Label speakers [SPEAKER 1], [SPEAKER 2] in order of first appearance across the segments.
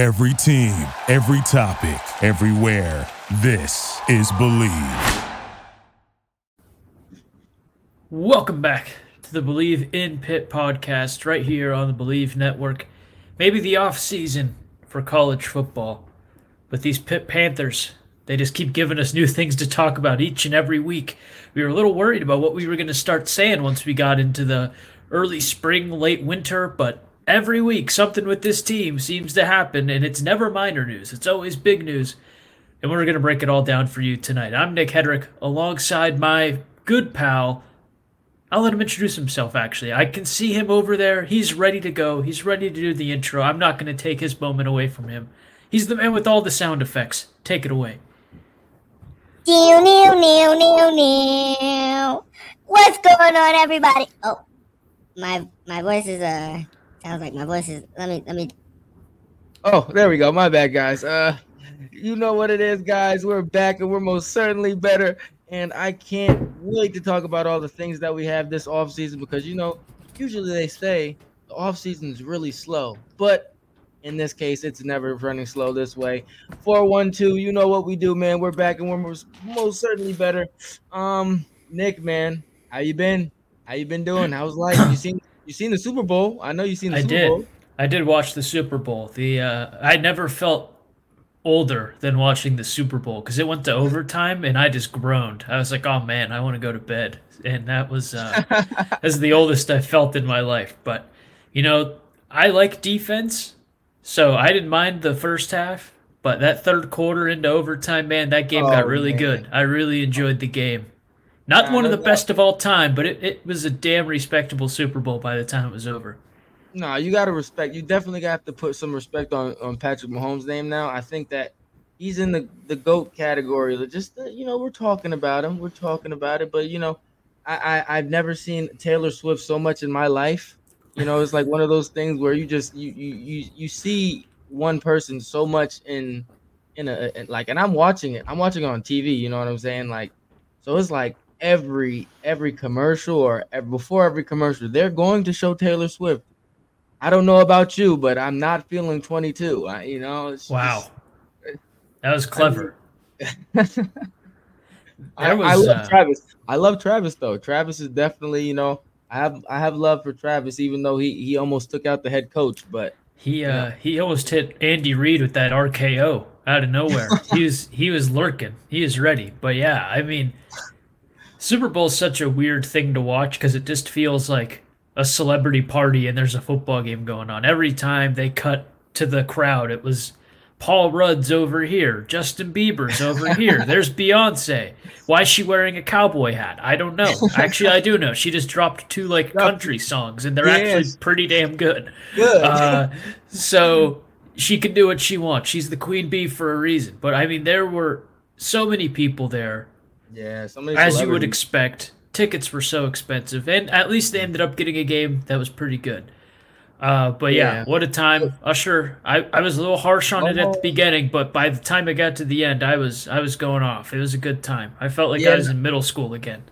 [SPEAKER 1] Every team, every topic, everywhere. This is Bleav.
[SPEAKER 2] Welcome back to the Bleav in Pitt podcast right here on the Bleav Network. Maybe the off season for college football, but these Pitt Panthers, they just keep giving us new things to talk about each and every week. We were a little worried about what we were going to start saying once we got into the early spring, late winter, but every week something with this team seems to happen, and it's never minor news. It's always big news. And we're going to break it all down for you tonight. I'm Nick Hedrick alongside my good pal. I'll let him introduce himself, actually. I can see him over there. He's ready to go. He's ready to do the intro. I'm not going to take his moment away from him. He's the man with all the sound effects. Take it away.
[SPEAKER 3] New, new, new, new, new. What's going on, everybody? Oh, my my voice is uh sounds like my voice is. Let me let me.
[SPEAKER 4] Oh, there we go. My bad, guys. Uh, you know what it is, guys. We're back, and we're most certainly better. And I can't wait to talk about all the things that we have this off season because you know, usually they say the off season is really slow, but in this case, it's never running slow this way. Four one two. You know what we do, man. We're back, and we're most, most certainly better. Um, Nick, man, how you been? How you been doing? How's life? You seen you seen the Super Bowl? I know you seen the
[SPEAKER 2] I
[SPEAKER 4] Super
[SPEAKER 2] did.
[SPEAKER 4] Bowl.
[SPEAKER 2] I did watch the Super Bowl. The uh, I never felt older than watching the Super Bowl because it went to overtime and I just groaned. I was like, "Oh man, I want to go to bed," and that was uh, that's the oldest I felt in my life. But you know, I like defense, so I didn't mind the first half. But that third quarter into overtime, man, that game got
[SPEAKER 4] Oh,
[SPEAKER 2] really
[SPEAKER 4] man.
[SPEAKER 2] good. I really enjoyed the game. Not
[SPEAKER 4] Yeah,
[SPEAKER 2] one of the best of all time, but it, it was a damn respectable Super Bowl by the time it was over.
[SPEAKER 4] No, you got to respect. You definitely got to put some respect on, on Patrick Mahomes' name now. I think that he's in the, the GOAT category. Just, uh, you know, we're talking about him. We're talking about it. But, you know, I, I, I've never seen Taylor Swift so much in my life. You know, it's like one of those things where you just, you, you, you, you see one person so much in, in a, in like, and I'm watching it. I'm watching it on TV. You know what I'm saying? Like, so it's like every, every commercial or before every commercial, they're going to show Taylor Swift. I don't know about you, but I'm not feeling 22. I, you know, it's
[SPEAKER 2] Wow.
[SPEAKER 4] just-
[SPEAKER 2] That was clever.
[SPEAKER 4] I, I
[SPEAKER 2] was,
[SPEAKER 4] love
[SPEAKER 2] uh,
[SPEAKER 4] Travis. I love Travis though. Travis is definitely, you know, I have I have love for Travis, even though he he almost took out the head coach. But
[SPEAKER 2] He uh
[SPEAKER 4] Yeah.
[SPEAKER 2] he almost hit Andy Reid with that RKO out of nowhere. he was he was lurking. He is ready. But yeah, I mean Super Bowl's such a weird thing to watch because it just feels like a celebrity party and there's a football game going on. Every time they cut to the crowd, it was Paul Rudd's over here, Justin Bieber's over here. There's Beyonce. Why is she wearing a cowboy hat? I don't know. Actually, I do know. She just dropped two like country songs, and they're actually pretty damn good.
[SPEAKER 4] good.
[SPEAKER 2] Uh, so she can do what she wants. She's the queen bee for a reason. But I mean, there were so many people there,
[SPEAKER 4] yeah, somebody
[SPEAKER 2] as you would expect. Tickets were so expensive, and at least they ended up getting a game that was pretty good. Uh, but yeah,
[SPEAKER 4] Yeah.
[SPEAKER 2] what a time, Usher. I, I was a little harsh on it at the
[SPEAKER 4] Oh.
[SPEAKER 2] beginning, but by the time I got to the end, I was I was going off. It was a good time. I felt like
[SPEAKER 4] Yeah.
[SPEAKER 2] I was in middle school again.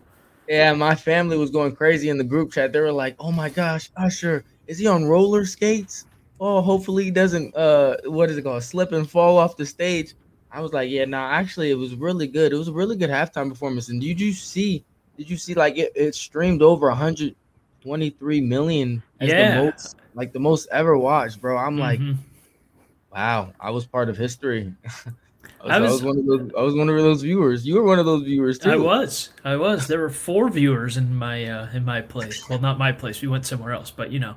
[SPEAKER 4] Yeah, my family was going crazy in the group chat. They were like, "Oh my gosh, Usher, is he on roller skates? Oh, hopefully he doesn't uh what is it called? Slip and fall off the stage." I was like, "Yeah, no, actually it was really good. It was a really good halftime performance." And did you see did you see like it, it streamed over 123 million as
[SPEAKER 2] Yeah.
[SPEAKER 4] the most like the most ever watched, bro. I'm like,
[SPEAKER 2] Mhm.
[SPEAKER 4] "Wow, I was part of history." I was,
[SPEAKER 2] I was
[SPEAKER 4] one of those I was one of those viewers. You were one of those viewers too.
[SPEAKER 2] I was. I was. There were four viewers in my uh, in my place. Well, not my place. We went somewhere else, but you know.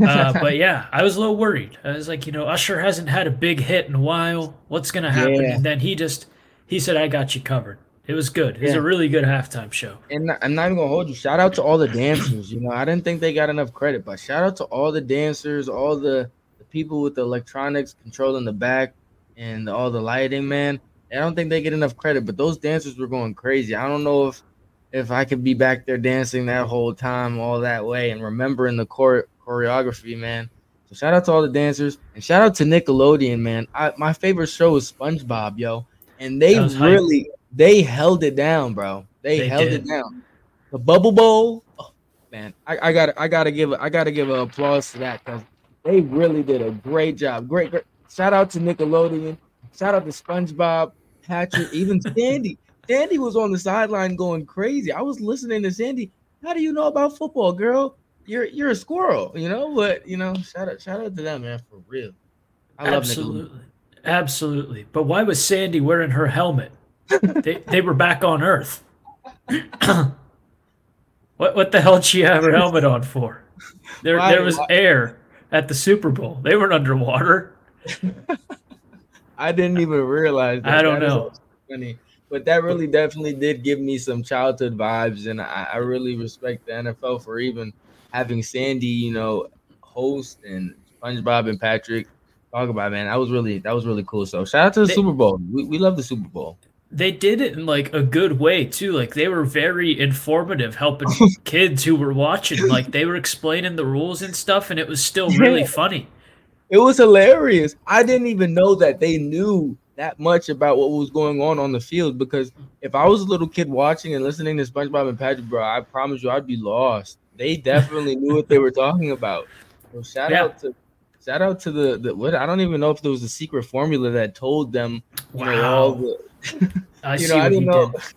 [SPEAKER 2] Uh, but yeah, I was a little worried. I was like, you know, Usher hasn't had a big hit in a while. What's gonna happen?
[SPEAKER 4] Yeah.
[SPEAKER 2] And then he just he said, "I got you covered." It was good. It was
[SPEAKER 4] Yeah.
[SPEAKER 2] a really good halftime show.
[SPEAKER 4] And I'm not even gonna hold you. Shout out to all the dancers. You know, I didn't think they got enough credit, but shout out to all the dancers, all the, the people with the electronics controlling the back and all the lighting, man. I don't think they get enough credit, but those dancers were going crazy. I don't know if if I could be back there dancing that whole time, all that way, and remembering the chore- choreography, man. So shout out to all the dancers and shout out to Nickelodeon, man. I, my favorite show is SpongeBob, yo, and they
[SPEAKER 2] was hype.
[SPEAKER 4] really they held it down, bro. They,
[SPEAKER 2] They
[SPEAKER 4] held
[SPEAKER 2] did.
[SPEAKER 4] it down. The Bubble Bowl, oh, man, I, I got I gotta give I gotta give an applause to that because they really did a great job. Great, great. shout out to Nickelodeon. Shout out to SpongeBob, Patrick, even Sandy. Sandy was on the sideline going crazy. I was listening to Sandy. How do you know about football, girl? You're you're a squirrel, you know. But you know, shout out shout out to that man, for real.
[SPEAKER 2] I love Absolutely. Absolutely. But why was Sandy wearing her helmet? they, they were back on Earth. what what the hell did she have her helmet on for? There why, there was why? air at the Super Bowl. They weren't underwater.
[SPEAKER 4] I didn't even realize
[SPEAKER 2] that. I don't that know.
[SPEAKER 4] Funny. But that really definitely did give me some childhood vibes, and I, I really respect the NFL for even having Sandy, you know, host and SpongeBob and Patrick talk about, man. That was really that was really cool. So shout out to the they, Super Bowl. We, we love the Super Bowl.
[SPEAKER 2] They did it in like a good way too. Like they were very informative, helping kids who were watching. Like they were explaining the rules and stuff, and it was still really yeah. funny.
[SPEAKER 4] It was hilarious. I didn't even know that they knew that much about what was going on on the field because if I was a little kid watching and listening to SpongeBob and Patrick, bro, I promise you I'd be lost. They definitely knew what they were talking about. So shout yeah. out to shout out to the, the what I don't even know if there was a secret formula that told them
[SPEAKER 2] you wow. know all the I you know I
[SPEAKER 4] don't know did.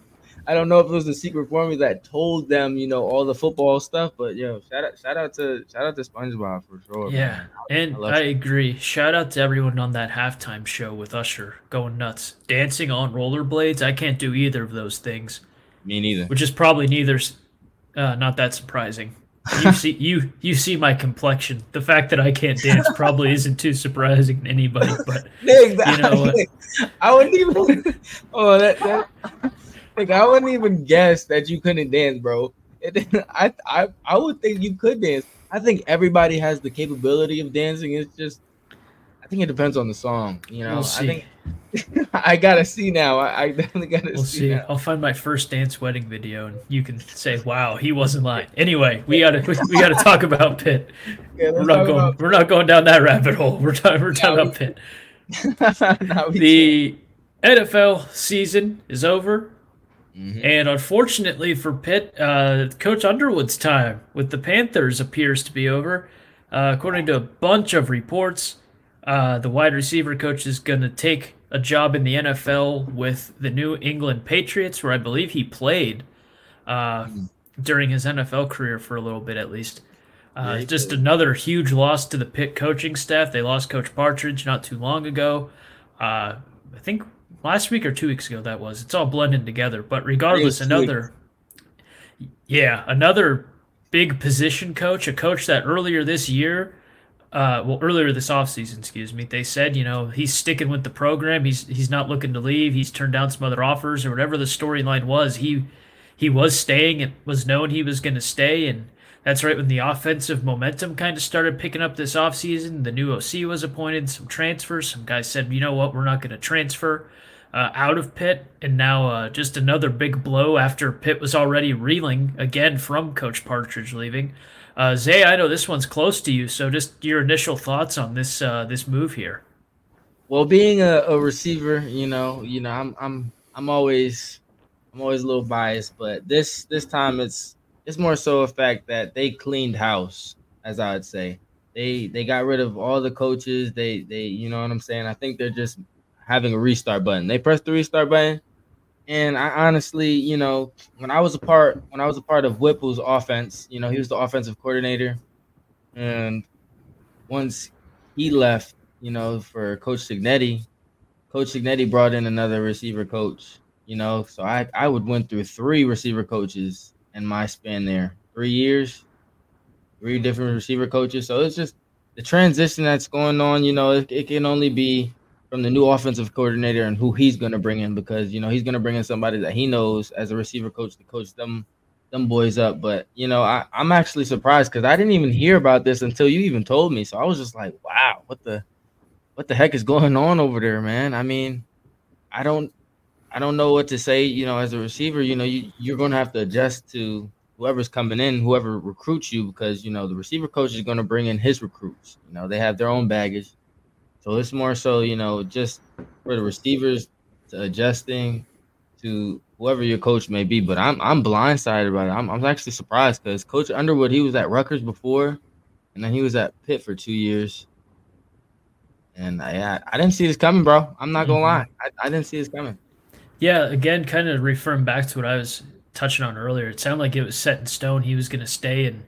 [SPEAKER 4] I don't know if it was a secret formula that told them you know all the football stuff but yo shout out shout out to shout out to SpongeBob for sure
[SPEAKER 2] yeah man. and I, I agree shout out to everyone on that halftime show with Usher going nuts dancing on rollerblades I can't do either of those things
[SPEAKER 4] me neither
[SPEAKER 2] which is probably neither uh, not that surprising you see you you see my complexion. The fact that I can't dance probably isn't too surprising to anybody, but exactly. you know what?
[SPEAKER 4] I wouldn't even oh that, that like I wouldn't even guess that you couldn't dance, bro. It, I I I would think you could dance. I think everybody has the capability of dancing. It's just I think it depends on the song, you know. We'll I think I gotta see now. I, I definitely gotta we'll see. see.
[SPEAKER 2] I'll find my first dance wedding video, and you can say, "Wow, he wasn't lying." Anyway, we gotta we, we gotta talk about Pitt. Okay, we're not going. About... We're not going down that rabbit hole. We're talking. We're talking about Pitt. the NFL season is over, mm-hmm. and unfortunately for Pitt, uh, Coach Underwood's time with the Panthers appears to be over. Uh, according to a bunch of reports, uh, the wide receiver coach is going to take a job in the NFL with the New England Patriots, where I believe he played uh, mm. during his NFL career for a little bit at least. Uh, yeah, just did. another huge loss to the Pitt coaching staff. They lost Coach Partridge not too long ago. Uh, I think last week or two weeks ago that was. It's all blending together. But regardless, another, yeah, another big position coach, a coach that earlier this year uh, well, earlier this offseason, excuse me, they said, you know, he's sticking with the program. He's he's not looking to leave. He's turned down some other offers or whatever the storyline was. He he was staying. It was known he was going to stay, and that's right when the offensive momentum kind of started picking up this offseason. The new OC was appointed. Some transfers. Some guys said, you know what, we're not going to transfer uh, out of Pitt, and now uh, just another big blow after Pitt was already reeling again from Coach Partridge leaving. Uh, Zay, I know this one's close to you, so just your initial thoughts on this uh, this move here.
[SPEAKER 4] Well, being a, a receiver, you know, you know, I'm I'm I'm always I'm always a little biased, but this this time it's it's more so a fact that they cleaned house, as I would say. They they got rid of all the coaches. They they you know what I'm saying. I think they're just having a restart button. They press the restart button, and I honestly, you know, when I was a part when I was a part of Whipple's offense, you know, he was the offensive coordinator. And once he left, you know, for Coach Cignetti, Coach Cignetti brought in another receiver coach, you know. So I, I would went through three receiver coaches in my span there. Three years, three different receiver coaches. So it's just the transition that's going on, you know, it, it can only be from the new offensive coordinator and who he's going to bring in because you know he's going to bring in somebody that he knows as a receiver coach to coach them them boys up. But you know, I, I'm actually surprised because I didn't even hear about this until you even told me. So I was just like, wow, what the what the heck is going on over there, man? I mean, I don't I don't know what to say. You know, as a receiver, you know, you, you're to have to adjust to whoever's coming in, whoever recruits you, because you know the receiver coach is to bring in his recruits. You know, they have their own baggage. So it's more so, you know, just for the receivers to adjusting to whoever your coach may be. But I'm I'm blindsided about it. I'm I'm actually surprised because Coach Underwood he was at Rutgers before, and then he was at Pitt for two years. And I, I, I didn't see this coming, bro. I'm not gonna
[SPEAKER 2] Mhm.
[SPEAKER 4] lie. I, I didn't see this coming.
[SPEAKER 2] Yeah, again, kind of referring back to what I was touching on earlier, it sounded like it was set in stone. He was going to stay and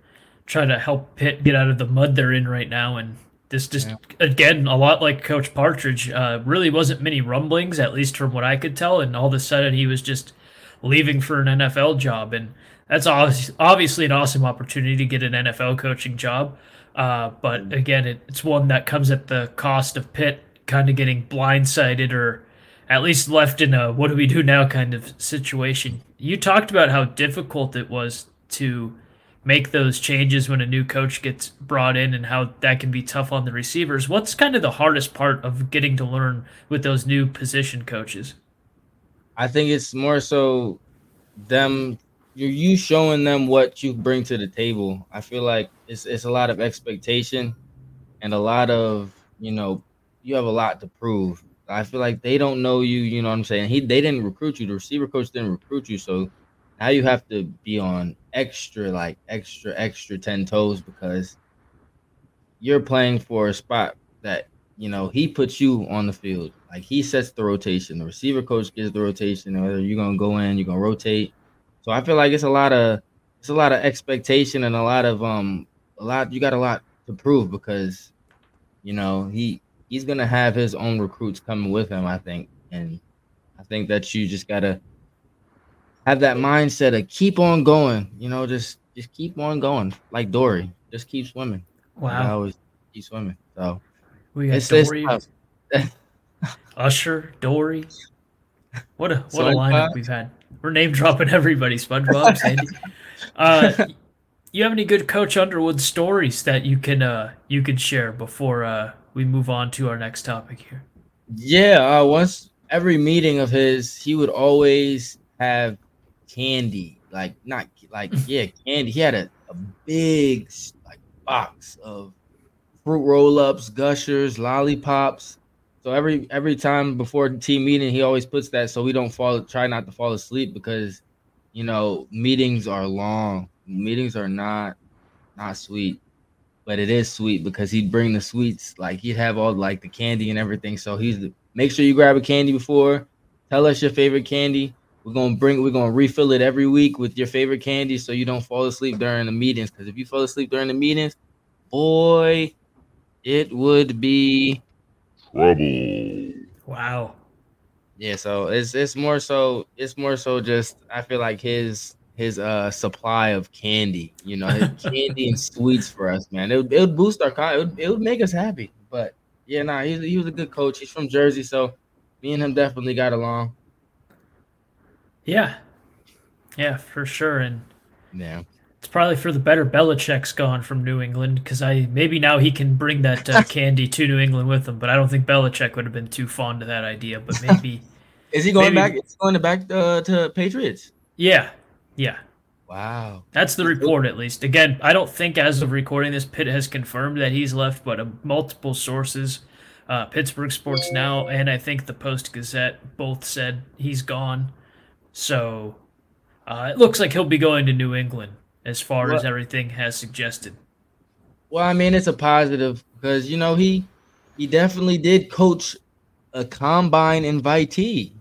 [SPEAKER 2] try to help Pitt get out of the mud they're in right now. And this just,
[SPEAKER 4] Yeah.
[SPEAKER 2] again, a lot like Coach Partridge, uh, really wasn't many rumblings, at least from what I could tell. And all of a sudden, he was just leaving for an NFL job. And that's obvious, obviously an awesome opportunity to get an NFL coaching job. Uh, but again, it, it's one that comes at the cost of Pitt kind of getting blindsided or at least left in a what do we do now kind of situation. You talked about how difficult it was to make those changes when a new coach gets brought in and how that can be tough on the receivers. What's kind of the hardest part of getting to learn with those new position coaches?
[SPEAKER 4] I think it's more so them you're you showing them what you bring to the table. I feel like it's it's a lot of expectation and a lot of, you know, you have a lot to prove. I feel like they don't know you, you know what I'm saying? He they didn't recruit you. The receiver coach didn't recruit you, so now you have to be on extra like extra extra 10 toes because you're playing for a spot that you know, he puts you on the field. Like he sets the rotation. The receiver coach gives the rotation. Whether you're gonna go in, you're gonna rotate. So I feel like it's a lot of it's a lot of expectation and a lot of um a lot you got a lot to prove because you know he he's gonna have his own recruits coming with him, I think. And I think that you just gotta have that mindset of keep on going, you know, just just keep on going. Like Dory. Just keep swimming. I
[SPEAKER 2] Wow,
[SPEAKER 4] always keep swimming. So
[SPEAKER 2] we got
[SPEAKER 4] it's, it's
[SPEAKER 2] Dory,
[SPEAKER 4] tough.
[SPEAKER 2] Usher, Dory. What a what a lineup we've had. We're name dropping everybody. SpongeBob, Sandy. Uh, you have any good Coach Underwood stories that you can uh you could share before uh we move on to our next topic here?
[SPEAKER 4] Yeah, uh, once every meeting of his, he would always have candy, like not like yeah, candy. He had a, a big like box of fruit roll-ups, gushers, lollipops. So every every time before team meeting, he always puts that so we don't fall try not to fall asleep because you know meetings are long. Meetings are not not sweet but it is sweet because he'd bring the sweets like he'd have all like the candy and everything so he's make sure you grab a candy before tell us your favorite candy we're gonna bring we're gonna refill it every week with your favorite candy so you don't fall asleep during the meetings. Because if you fall asleep during the meetings boy it would be
[SPEAKER 5] Trouble.
[SPEAKER 2] Wow.
[SPEAKER 4] yeah so it's it's more so it's more so just i feel like his his uh supply of candy you know his candy and sweets for us man. It would, it would boost our con- it would, it would make us happy. But yeah nah he, he was a good coach. He's from jersey so me and him definitely got along
[SPEAKER 2] Yeah. Yeah, for sure. And
[SPEAKER 4] yeah
[SPEAKER 2] it's probably for the better Belichick's gone from New England because I maybe now he can bring that uh, candy to New England with him. But I don't think Belichick would have been too fond of that idea. But maybe,
[SPEAKER 4] is he going
[SPEAKER 2] Maybe-
[SPEAKER 4] back is he going back uh, to patriots
[SPEAKER 2] yeah, yeah.
[SPEAKER 4] wow
[SPEAKER 2] That's the report, at least. Again, I don't think as of recording this, Pitt has confirmed that he's left, but uh, multiple sources, uh, Pittsburgh Sports Now and I think the Post Gazette, both said he's gone. So uh, it looks like he'll be going to New England, as far as everything has suggested.
[SPEAKER 4] well i mean it's a positive because you know he he definitely did coach a combine invitee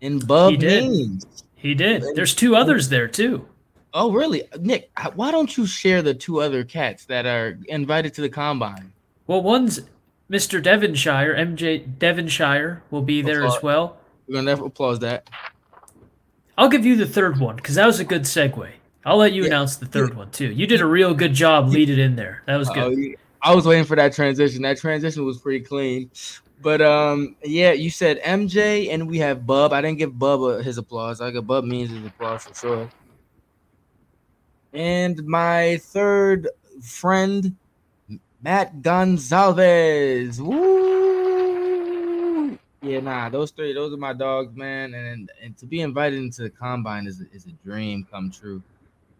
[SPEAKER 4] in Bub
[SPEAKER 2] He did.
[SPEAKER 4] Means.
[SPEAKER 2] He did. There's two others there too.
[SPEAKER 4] Oh, really, Nick? Why don't you share the two other cats that are invited to the combine?
[SPEAKER 2] Well, one's Mr. Devonshire, MJ Devonshire will be there as well.
[SPEAKER 4] We're gonna applause that.
[SPEAKER 2] I'll give you the third one because that was a good segue. I'll let you
[SPEAKER 4] Yeah.
[SPEAKER 2] announce the third one too. You did a real good job leading in there. That was
[SPEAKER 4] Oh,
[SPEAKER 2] good.
[SPEAKER 4] yeah. I was waiting for that transition. That transition was pretty clean. But um, yeah, you said MJ, and we have Bub. I didn't give Bub uh, his applause. I got Bub Means his applause for sure. And my third friend, Matt Goncalves. Woo! Yeah, nah, those three, those are my dogs, man. And and to be invited into the combine is is a dream come true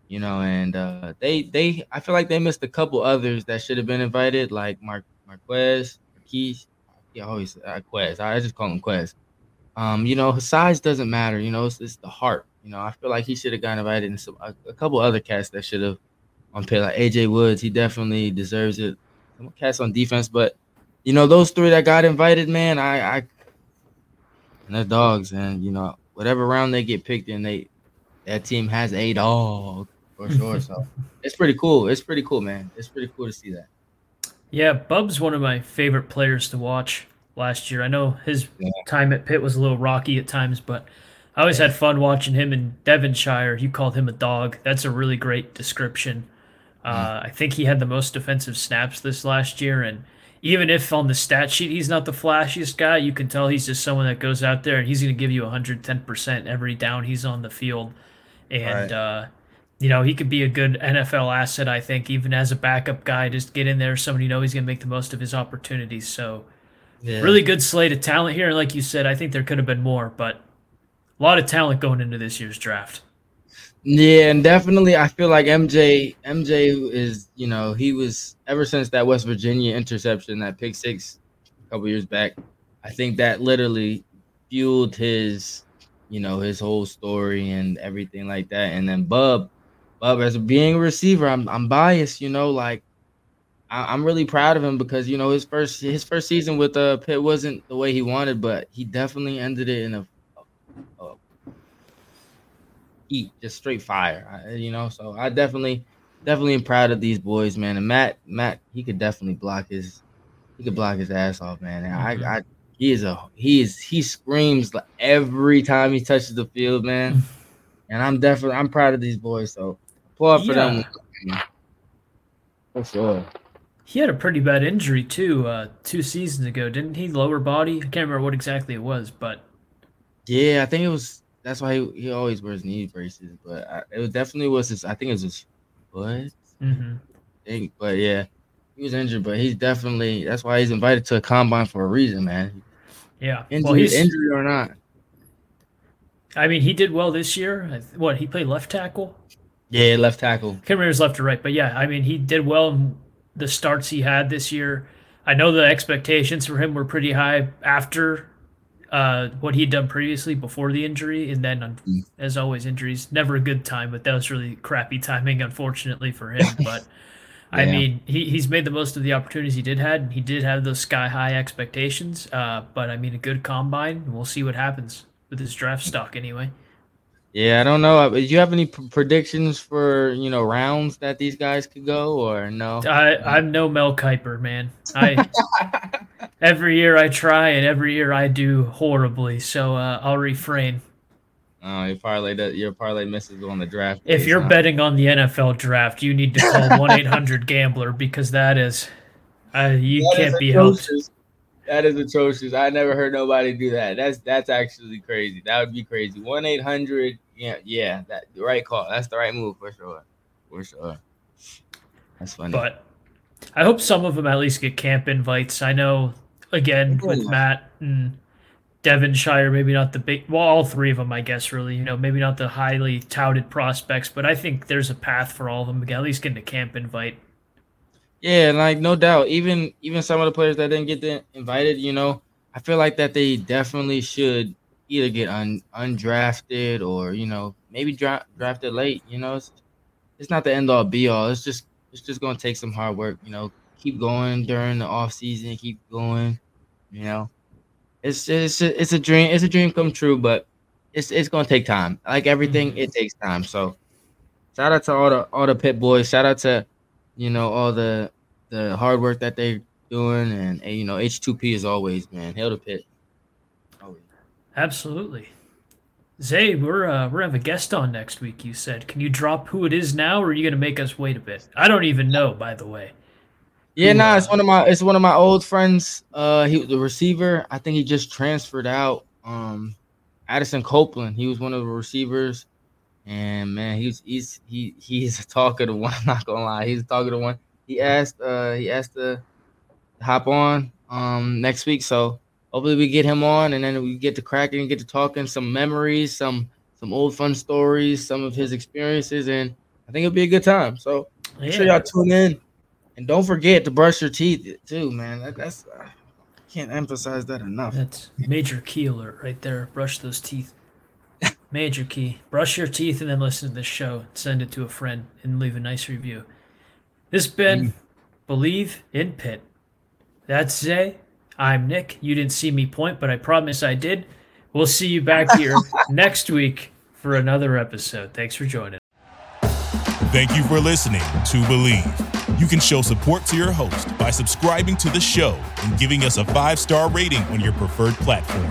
[SPEAKER 4] you know, and uh, they they I feel like they missed a couple others that should have been invited, like Mark Marquez, Marquise. Yeah, always uh, Quez. I just call him Quez. Um, you know, his size doesn't matter. You know, it's, it's the heart. You know, I feel like he should have gotten invited, and some a, a couple other cats that should have on pay like AJ Woods. He definitely deserves it. Cats on defense, but you know, those three that got invited, man, I, I, and they're dogs, and you know, whatever round they get picked in, they, that team has a dog for sure. so it's pretty cool. It's pretty cool, man. It's pretty cool to see that.
[SPEAKER 2] Yeah, Bub's one of my favorite players to watch last year. I know his
[SPEAKER 4] Yeah.
[SPEAKER 2] time at Pitt was a little rocky at times, but I always had fun watching him in Devonshire. You called him a dog. That's a really great description. Uh, I think he had the most defensive snaps this last year, and even if on the stat sheet he's not the flashiest guy, you can tell he's just someone that goes out there and he's going to give you 110% every down he's on the field. And
[SPEAKER 4] Right.
[SPEAKER 2] uh, you know, he could be a good NFL asset, I think, even as a backup guy. Just get in there, somebody you know he's going to make the most of his opportunities. So,
[SPEAKER 4] Yeah.
[SPEAKER 2] really good slate of talent here. And like you said, I think there could have been more, but a lot of talent going into this year's draft.
[SPEAKER 4] Yeah, and definitely, I feel like MJ MJ is you know he was ever since that West Virginia interception, that pick six, a couple years back. I think that literally fueled his, you know, his whole story and everything like that. And then Bub, Bub as being a receiver, I'm I'm biased, you know, like I, I'm really proud of him because you know his first his first season with uh Pitt wasn't the way he wanted, but he definitely ended it in a, a, a heat, just straight fire. I- You know, so I definitely, definitely am proud of these boys, man. And Matt, Matt, he could definitely block his, he could block his ass off, man. And
[SPEAKER 2] Mhm.
[SPEAKER 4] I, I, he is a, he is, he screams like every time he touches the field, man. And I'm definitely, I'm proud of these boys. So applaud for them. For sure.
[SPEAKER 2] He had a pretty bad injury too, uh, two seasons ago, didn't he? Lower body. I can't remember what exactly it was, but
[SPEAKER 4] Yeah, I think it was. That's why he, he always wears knee braces. But I, it was definitely was his. I think it was his foot.
[SPEAKER 2] mhm.
[SPEAKER 4] think, but yeah, he was injured, but he's definitely that's why he's invited to a combine for a reason, man.
[SPEAKER 2] yeah.
[SPEAKER 4] Injury,
[SPEAKER 2] well, he's.
[SPEAKER 4] injury or not.
[SPEAKER 2] I mean, he did well this year. What he played left tackle.
[SPEAKER 4] Yeah, left tackle.
[SPEAKER 2] can't remember his left or right, but yeah, I mean, he did well in the starts he had this year. I know the expectations for him were pretty high after uh, what he'd done previously before the injury, and then,
[SPEAKER 4] Mm.
[SPEAKER 2] as always, injuries never a good time. But that was really crappy timing, unfortunately for him. But I mean, he, he's made the most of the opportunities he did had. and He did have those sky high expectations. Uh, but I mean, a good combine. We'll see what happens with his draft stock anyway.
[SPEAKER 4] Yeah, I don't know. Do you have any p- predictions for you know rounds that these guys could go or no?
[SPEAKER 2] I I'm no Mel Kiper, man. I every year I try and every year I do horribly. So uh, I'll refrain.
[SPEAKER 4] Oh, your parlay that your parlay misses on the draft.
[SPEAKER 2] If
[SPEAKER 4] days,
[SPEAKER 2] you're
[SPEAKER 4] huh?
[SPEAKER 2] betting on the NFL draft, you need to call one eight hundred Gambler because that is, uh, you
[SPEAKER 4] That is
[SPEAKER 2] can't be helped.
[SPEAKER 4] That is atrocious. I never heard nobody do that. That's that's actually crazy. That would be crazy. One eight hundred. Yeah, yeah. That the right call. That's the right move for sure. For sure. That's funny.
[SPEAKER 2] But I hope some of them at least get camp invites. I know again with
[SPEAKER 4] Yeah.
[SPEAKER 2] Matt and Devonshire, maybe not the big, well, all three of them, I guess, really, you know, maybe not the highly touted prospects, but I think there's a path for all of them to at least get a camp invite.
[SPEAKER 4] Yeah, like no doubt. Even even some of the players that didn't get the, invited, you know, I feel like that they definitely should either get un, undrafted or you know maybe dra- drafted late. You know, it's, it's not the end all be all. It's just it's just gonna take some hard work. You know, keep going during the off season. Keep going. You know, it's it's a, it's a dream. It's a dream come true, but it's it's gonna take time. Like everything,
[SPEAKER 2] Mhm.
[SPEAKER 4] it takes time. So shout out to all the all the Pitt boys. Shout out to you know all the the hard work that they're doing, and, and you know H2P is always man. Hail to Pitt. Always.
[SPEAKER 2] Absolutely. Zay, we're uh, we're have a guest on next week. You said, can you drop who it is now, or are you gonna make us wait a bit? I don't even know, by the way.
[SPEAKER 4] Yeah,
[SPEAKER 2] Who,
[SPEAKER 4] nah, it's
[SPEAKER 2] uh,
[SPEAKER 4] one of my it's one of my old friends. Uh, he was the receiver. I think he just transferred out. Um, Addison Copeland. He was one of the receivers, and man, he's he's he he's a talkative one. I'm not gonna lie, he's a talkative one. He asked uh he asked to hop on um next week, so hopefully we get him on, and then we get to cracking and get to talking some memories, some some old fun stories, some of his experiences, and I think it'll be a good time. So make sure y'all tune in. And don't forget to brush your teeth too, man. That, that's I can't emphasize that enough.
[SPEAKER 2] That's major key alert right there. Brush those teeth. Major key. Brush your teeth and then listen to this show. Send it to a friend and leave a nice review. This has been mm. Bleav in Pitt. That's Zay. I'm Nick. You didn't see me point, but I promise I did. We'll see you back here next week for another episode. Thanks for joining.
[SPEAKER 1] Thank you for listening to Bleav. You can show support to your host by subscribing to the show and giving us a five star rating on your preferred platform.